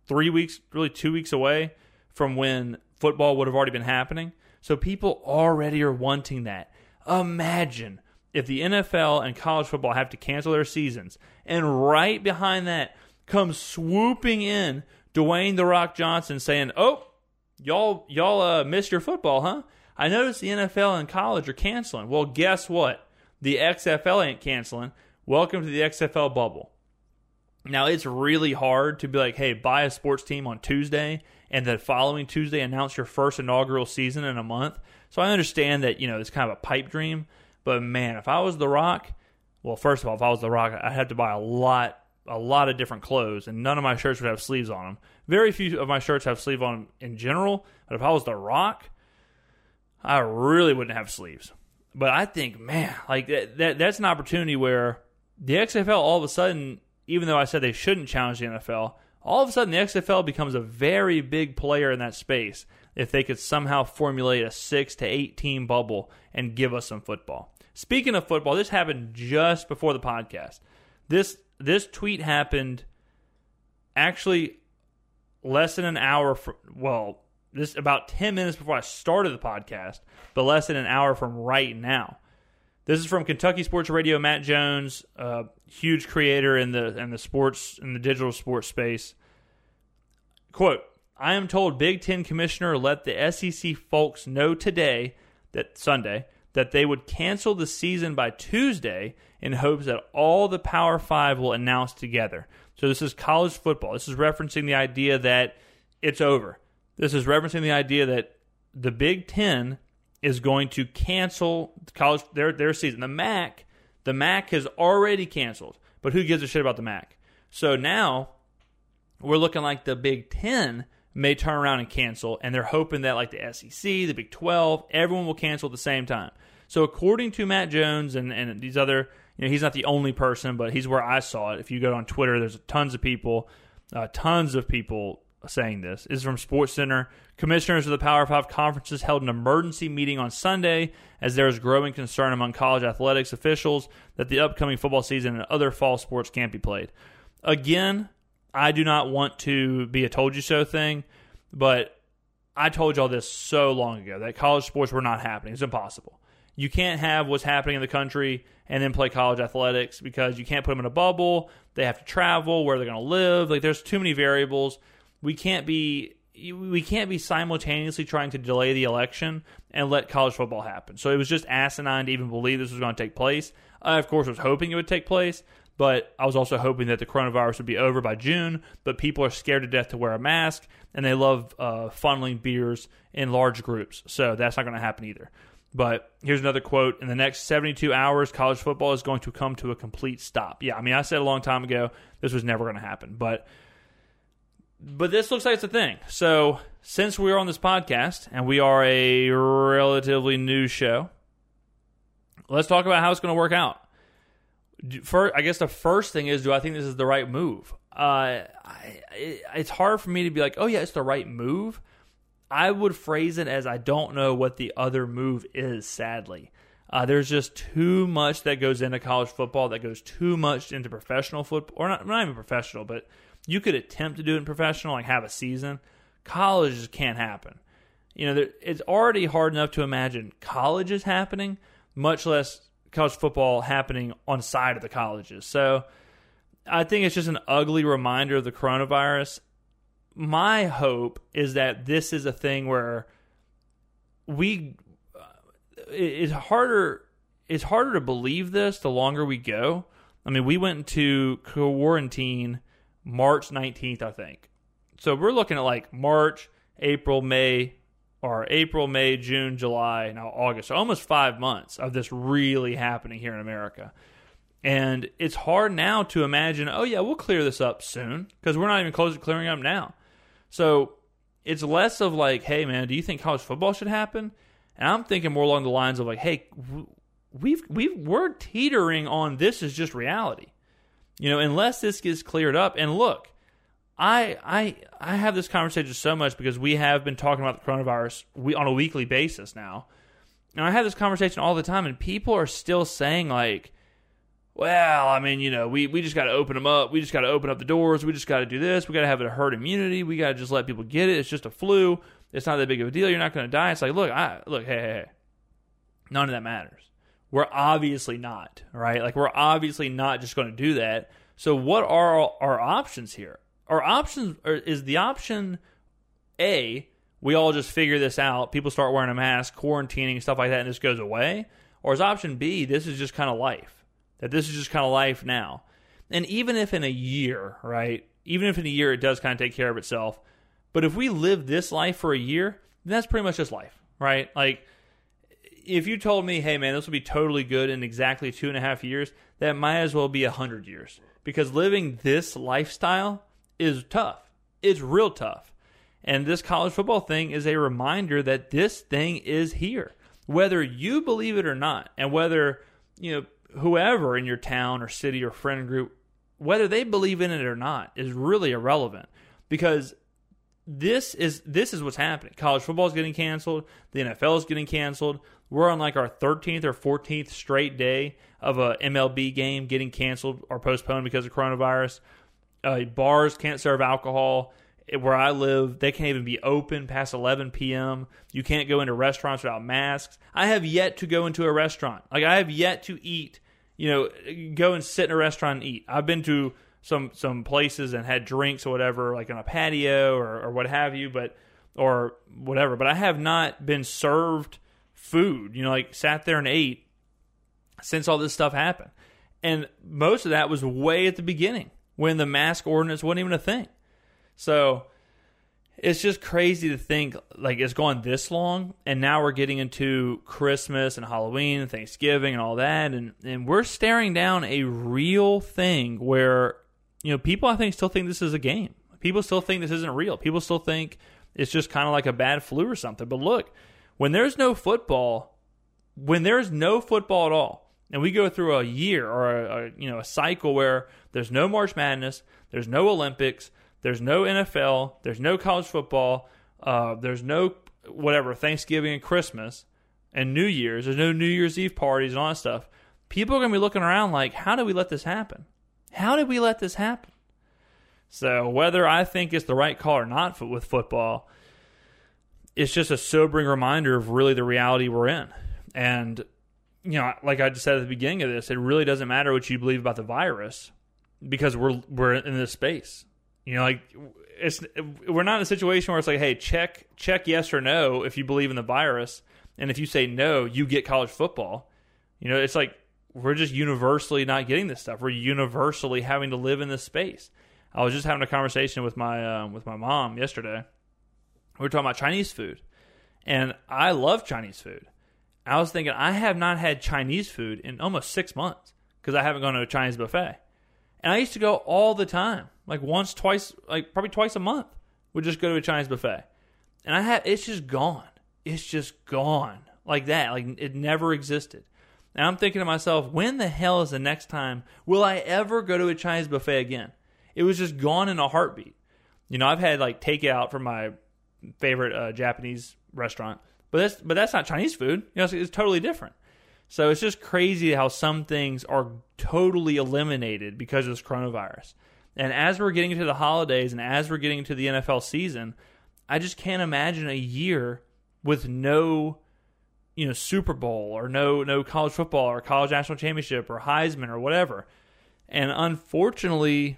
three weeks really two weeks away from when football would have already been happening so people already are wanting that imagine if the NFL and college football have to cancel their seasons, and right behind that comes swooping in Dwayne the Rock Johnson saying, "Oh, y'all y'all uh, missed your football, huh? I noticed the NFL and college are canceling. Well, guess what? The XFL ain't canceling. Welcome to the XFL bubble." Now it's really hard to be like, "Hey, buy a sports team on Tuesday." And the following Tuesday, announce your first inaugural season in a month. So I understand that you know it's kind of a pipe dream, but man, if I was The Rock, well, first of all, if I was The Rock, I'd have to buy a lot, a lot of different clothes, and none of my shirts would have sleeves on them. Very few of my shirts have sleeve on in general. But if I was The Rock, I really wouldn't have sleeves. But I think, man, like that, that that's an opportunity where the XFL all of a sudden, even though I said they shouldn't challenge the NFL, all of a sudden the XFL becomes a very big player in that space if they could somehow formulate a six to eight team bubble and give us some football. Speaking of football, this happened just before the podcast. This this tweet happened actually less than an hour from well, this about 10 minutes before I started the podcast, but less than an hour from right now. This is from Kentucky Sports Radio. Matt Jones, uh, huge creator in the in the sports in the digital sports space. Quote: I am told Big Ten Commissioner let the SEC folks know today that Sunday that they would cancel the season by Tuesday in hopes that all the Power Five will announce together. So this is college football. This is referencing the idea that it's over. This is referencing the idea that the Big Ten is going to cancel college their their season. The MAC, the MAC has already canceled, but who gives a shit about the MAC? So now we're looking like the Big Ten may turn around and cancel, and they're hoping that like the SEC, the Big 12, everyone will cancel at the same time. So according to Matt Jones and, and these other, you know, he's not the only person, but he's where I saw it. If you go on Twitter, there's tons of people, uh, tons of people saying this. Is from Sports Center. Commissioners of the Power Five conferences held an emergency meeting on Sunday as there is growing concern among college athletics officials that the upcoming football season and other fall sports can't be played. Again, I do not want to be a told you so thing, but I told y'all this so long ago that college sports were not happening. It's impossible. You can't have what's happening in the country and then play college athletics because you can't put them in a bubble. They have to travel, where they're going to live. Like there's too many variables. We can't be we can't be simultaneously trying to delay the election and let college football happen. So it was just asinine to even believe this was going to take place. I, of course, was hoping it would take place, but I was also hoping that the coronavirus would be over by June. But people are scared to death to wear a mask, and they love uh, funneling beers in large groups. So that's not going to happen either. But here's another quote In the next 72 hours, college football is going to come to a complete stop. Yeah, I mean, I said a long time ago this was never going to happen. But but this looks like it's a thing. So since we're on this podcast and we are a relatively new show, let's talk about how it's going to work out. I guess the first thing is, do I think this is the right move? Uh, I, it, it's hard for me to be like, oh yeah, it's the right move. I would phrase it as I don't know what the other move is. Sadly, uh, there's just too much that goes into college football that goes too much into professional football, or not, not even professional, but you could attempt to do it in professional, like have a season. College just can't happen. You know, there, it's already hard enough to imagine colleges happening, much less college football happening on side of the colleges. So I think it's just an ugly reminder of the coronavirus. My hope is that this is a thing where we uh, it's harder it's harder to believe this the longer we go. I mean, we went into quarantine March 19th, I think. So we're looking at like March, April, May, or April, May, June, July, now August. So almost five months of this really happening here in America. And it's hard now to imagine, oh, yeah, we'll clear this up soon because we're not even close to clearing up now. So it's less of like, hey, man, do you think college football should happen? And I'm thinking more along the lines of like, hey, we've we've we're teetering on this is just reality, you know. Unless this gets cleared up, and look, I I I have this conversation so much because we have been talking about the coronavirus we on a weekly basis now, and I have this conversation all the time, and people are still saying like, well, I mean, you know, we, we just got to open them up. We just got to open up the doors. We just got to do this. We got to have a herd immunity. We got to just let people get it. It's just a flu. It's not that big of a deal. You're not going to die. It's like, look, I look, hey, hey, hey. None of that matters. We're obviously not, right? Like we're obviously not just going to do that. So what are our, options here? Our options are, is the option A, we all just figure this out. People start wearing a mask, quarantining, stuff like that, and this goes away. Or is option B, this is just kind of life? That this is just kind of life now. And even if in a year, right? Even if in a year it does kind of take care of itself, but if we live this life for a year, then that's pretty much just life, right? Like, if you told me, hey man, this will be totally good in exactly two and a half years, that might as well be a hundred years. Because living this lifestyle is tough. It's real tough. And this college football thing is a reminder that this thing is here. Whether you believe it or not, and whether, you know, whoever in your town or city or friend group, whether they believe in it or not, is really irrelevant. Because this is this is what's happening. College football is getting canceled. The NFL is getting canceled. We're on like our 13th or 14th straight day of a MLB game getting canceled or postponed because of coronavirus. Uh, bars can't serve alcohol. Where I live, they can't even be open past 11 p.m. You can't go into restaurants without masks. I have yet to go into a restaurant. Like I have yet to eat. You know, go and sit in a restaurant and eat. I've been to some some places and had drinks or whatever, like on a patio or, or what have you, but or whatever. But I have not been served food. You know, like sat there and ate since all this stuff happened. And most of that was way at the beginning when the mask ordinance wasn't even a thing. So it's just crazy to think like it's gone this long and now we're getting into Christmas and Halloween and Thanksgiving and all that and and we're staring down a real thing where you know people I think still think this is a game. People still think this isn't real. People still think it's just kind of like a bad flu or something. But look, when there's no football, when there's no football at all, and we go through a year or a, a you know a cycle where there's no March Madness, there's no Olympics, there's no NFL, there's no college football, uh, there's no whatever Thanksgiving and Christmas and New Year's, there's no New Year's Eve parties and all that stuff. People are gonna be looking around like, how did we let this happen? How did we let this happen? So whether I think it's the right call or not with football, it's just a sobering reminder of really the reality we're in. And you know, like I just said at the beginning of this, it really doesn't matter what you believe about the virus because we're we're in this space. You know, like it's we're not in a situation where it's like, hey, check check yes or no if you believe in the virus, and if you say no, you get college football. You know, it's like we're just universally not getting this stuff. We're universally having to live in this space. I was just having a conversation with my um, with my mom yesterday. We were talking about Chinese food, and I love Chinese food. I was thinking I have not had Chinese food in almost six months because I haven't gone to a Chinese buffet, and I used to go all the time, like once, twice, like probably twice a month. Would just go to a Chinese buffet, and I have it's just gone. It's just gone like that. Like it never existed. And I'm thinking to myself, when the hell is the next time will I ever go to a Chinese buffet again? It was just gone in a heartbeat. You know, I've had like takeout from my favorite uh, Japanese restaurant, but that's but that's not Chinese food. You know, it's, it's totally different. So it's just crazy how some things are totally eliminated because of this coronavirus. And as we're getting into the holidays and as we're getting into the NFL season, I just can't imagine a year with no you know Super Bowl or no no college football or college national championship or Heisman or whatever. And unfortunately,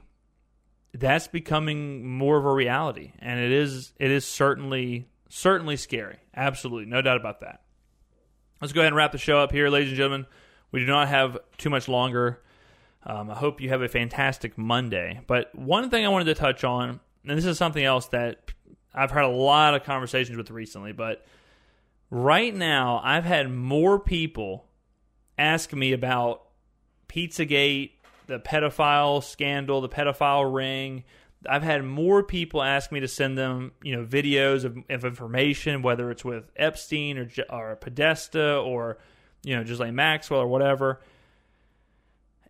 that's becoming more of a reality, and it is it is certainly certainly scary. Absolutely, no doubt about that. Let's go ahead and wrap the show up here, ladies and gentlemen. We do not have too much longer. Um, I hope you have a fantastic Monday. But one thing I wanted to touch on, and this is something else that I've had a lot of conversations with recently, but right now I've had more people ask me about Pizzagate, the pedophile scandal, the pedophile ring. I've had more people ask me to send them, you know, videos of, of information, whether it's with Epstein or or Podesta or you know, just like Maxwell or whatever.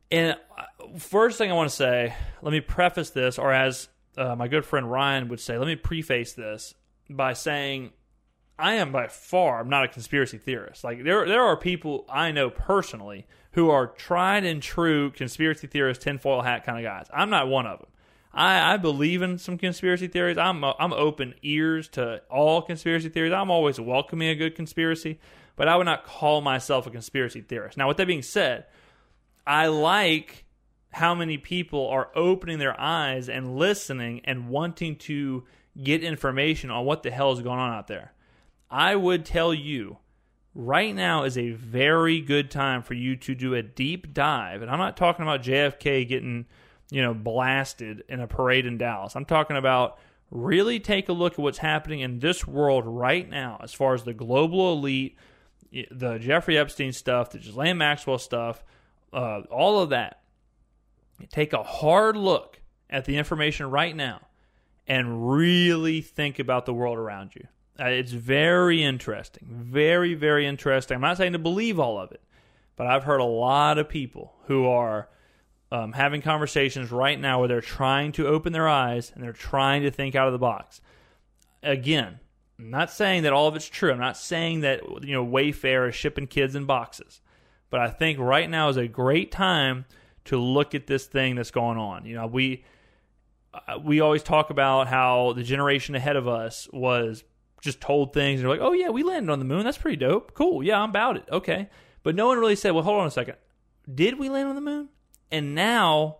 And uh, first thing I want to say, let me preface this, or as uh, my good friend Ryan would say, let me preface this by saying I am by far I'm not a conspiracy theorist. Like there there are people I know personally who are tried and true conspiracy theorist tinfoil hat kind of guys. I'm not one of them. I, I believe in some conspiracy theories. I'm I'm open ears to all conspiracy theories. I'm always welcoming a good conspiracy, but I would not call myself a conspiracy theorist. Now, with that being said, I like how many people are opening their eyes and listening and wanting to get information on what the hell is going on out there. I would tell you right now is a very good time for you to do a deep dive. And I'm not talking about JFK getting, you know, blasted in a parade in Dallas. I'm talking about really take a look at what's happening in this world right now as far as the global elite, the Jeffrey Epstein stuff, the Ghislaine Maxwell stuff, uh, all of that. Take a hard look at the information right now and really think about the world around you. Uh, it's very interesting. Very, very interesting. I'm not saying to believe all of it, but I've heard a lot of people who are um, having conversations right now where they're trying to open their eyes and they're trying to think out of the box. Again, I'm not saying that all of it's true. I'm not saying that you know Wayfair is shipping kids in boxes, but I think right now is a great time to look at this thing that's going on. You know, we uh, we always talk about how the generation ahead of us was just told things and they're like, oh yeah, we landed on the moon. That's pretty dope. Cool. Yeah, I'm about it. Okay. But no one really said, well, hold on a second. Did we land on the moon? And now,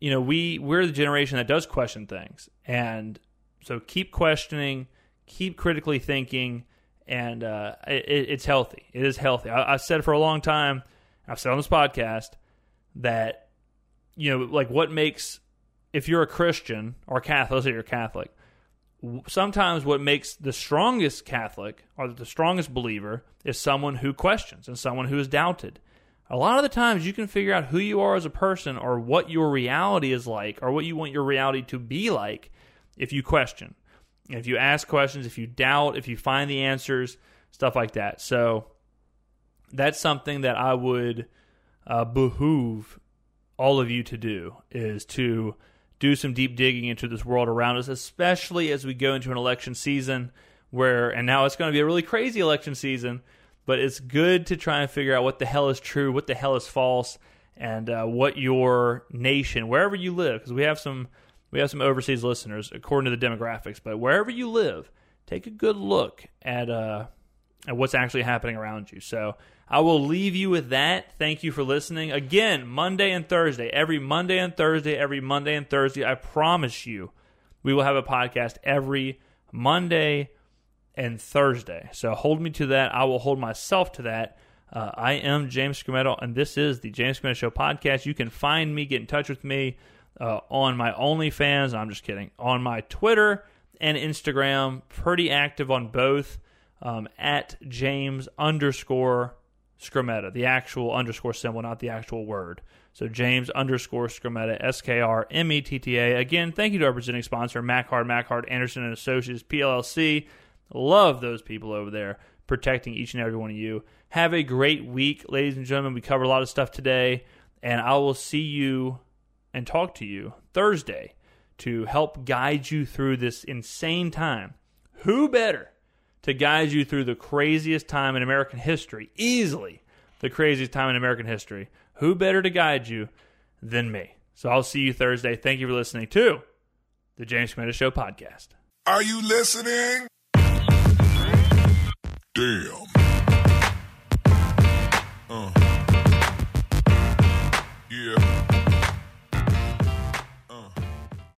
you know, we we're the generation that does question things, and so keep questioning, keep critically thinking, and uh, it, it's healthy. It is healthy. I, I've said for a long time. I've said on this podcast that you know, like what makes if you're a Christian or Catholic, let's say you're Catholic, sometimes what makes the strongest Catholic or the strongest believer is someone who questions and someone who is doubted. A lot of the times you can figure out who you are as a person or what your reality is like or what you want your reality to be like if you question. If you ask questions, if you doubt, if you find the answers, stuff like that. So that's something that I would uh, behoove all of you to do is to do some deep digging into this world around us, especially as we go into an election season where, and now it's going to be a really crazy election season, but it's good to try and figure out what the hell is true, what the hell is false, and uh, what your nation, wherever you live, because we have some we have some overseas listeners according to the demographics, but wherever you live, take a good look at uh, at what's actually happening around you. So I will leave you with that. Thank you for listening. Again, Monday and Thursday, every Monday and Thursday, every Monday and Thursday, I promise you, we will have a podcast every Monday and Thursday. So hold me to that. I will hold myself to that. Uh, I am James Skrmetta, and this is the James Skrmetta Show podcast. You can find me, get in touch with me uh, on my OnlyFans. I'm just kidding. On my Twitter and Instagram, pretty active on both um, at James underscore Skrmetta, the actual underscore symbol, not the actual word. So James underscore Skrmetta, S K R M E T T A. Again, thank you to our presenting sponsor, McHard, McHard, Anderson and Associates, PLLC. Love those people over there protecting each and every one of you. Have a great week, ladies and gentlemen. We covered a lot of stuff today, and I will see you and talk to you Thursday to help guide you through this insane time. Who better to guide you through the craziest time in American history, easily the craziest time in American history. Who better to guide you than me? So I'll see you Thursday. Thank you for listening to the James Skrmetta Show podcast. Are you listening? Damn. Uh. Yeah.